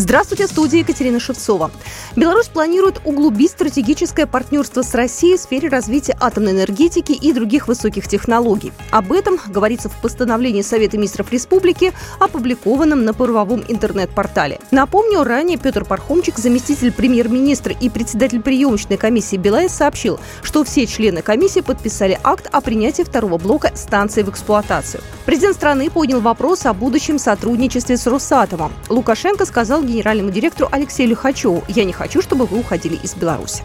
Здравствуйте, студия Екатерина Шевцова. Беларусь планирует углубить стратегическое партнерство с Россией в сфере развития атомной энергетики и других высоких технологий. Об этом говорится в постановлении Совета министров республики, опубликованном на правовом интернет-портале. Напомню, ранее Петр Пархомчик, заместитель премьер-министра и председатель приемочной комиссии БелАЭС, сообщил, что все члены комиссии подписали акт о принятии второго блока станции в эксплуатацию. Президент страны поднял вопрос о будущем сотрудничестве с Росатомом. Лукашенко сказал генеральному директору Алексею Лихачеву, я не хочу, чтобы вы уходили из Беларуси.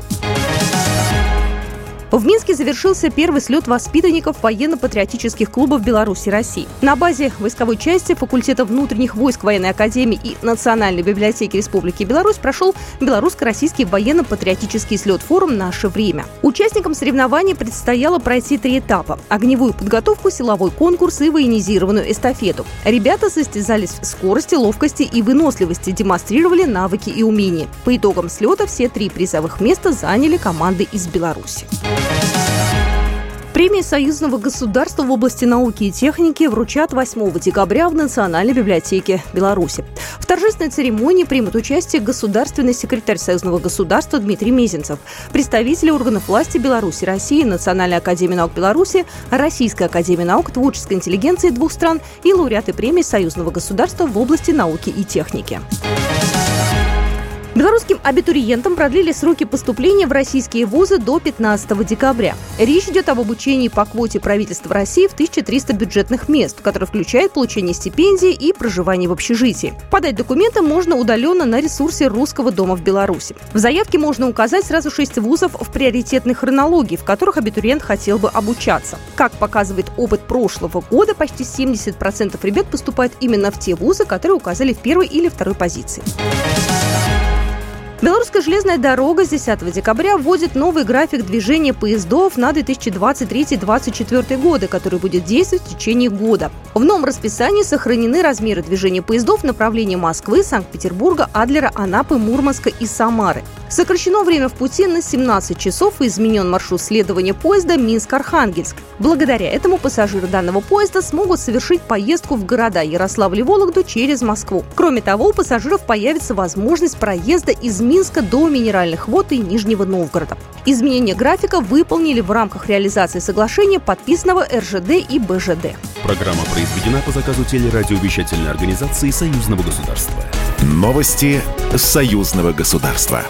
В Минске завершился первый слет воспитанников военно-патриотических клубов Беларуси и России. На базе войсковой части факультета внутренних войск военной академии и Национальной библиотеки Республики Беларусь прошел белорусско-российский военно-патриотический слет-форум «Наше время». Участникам соревнований предстояло пройти три этапа – огневую подготовку, силовой конкурс и военизированную эстафету. Ребята состязались в скорости, ловкости и выносливости, демонстрировали навыки и умения. По итогам слета все три призовых места заняли команды из Беларуси. Премии союзного государства в области науки и техники вручат 8 декабря в Национальной библиотеке Беларуси. В торжественной церемонии примут участие государственный секретарь союзного государства Дмитрий Мезенцев, представители органов власти Беларуси, России, Национальной академии наук Беларуси, Российской академии наук, творческой интеллигенции двух стран и лауреаты премии союзного государства в области науки и техники. Белорусским абитуриентам продлили сроки поступления в российские вузы до 15 декабря. Речь идет об обучении по квоте правительства России в 1300 бюджетных мест, которые включают получение стипендий и проживание в общежитии. Подать документы можно удаленно на ресурсе Русского дома в Беларуси. В заявке можно указать сразу шесть вузов в приоритетной хронологии, в которых абитуриент хотел бы обучаться. Как показывает опыт прошлого года, почти 70% ребят поступают именно в те вузы, которые указали в первой или второй позиции. Белорусская железная дорога с 10 декабря вводит новый график движения поездов на 2023-2024 годы, который будет действовать в течение года. В новом расписании сохранены размеры движения поездов в направлении Москвы, Санкт-Петербурга, Адлера, Анапы, Мурманска и Самары. Сокращено время в пути на 17 часов и изменен маршрут следования поезда Минск-Архангельск. Благодаря этому пассажиры данного поезда смогут совершить поездку в города Ярославль и Вологду через Москву. Кроме того, у пассажиров появится возможность проезда из Минска до Минеральных вод и Нижнего Новгорода. Изменение графика выполнили в рамках реализации соглашения, подписанного РЖД и БЖД. Программа произведена по заказу телерадиовещательной организации Союзного государства. Новости Союзного государства.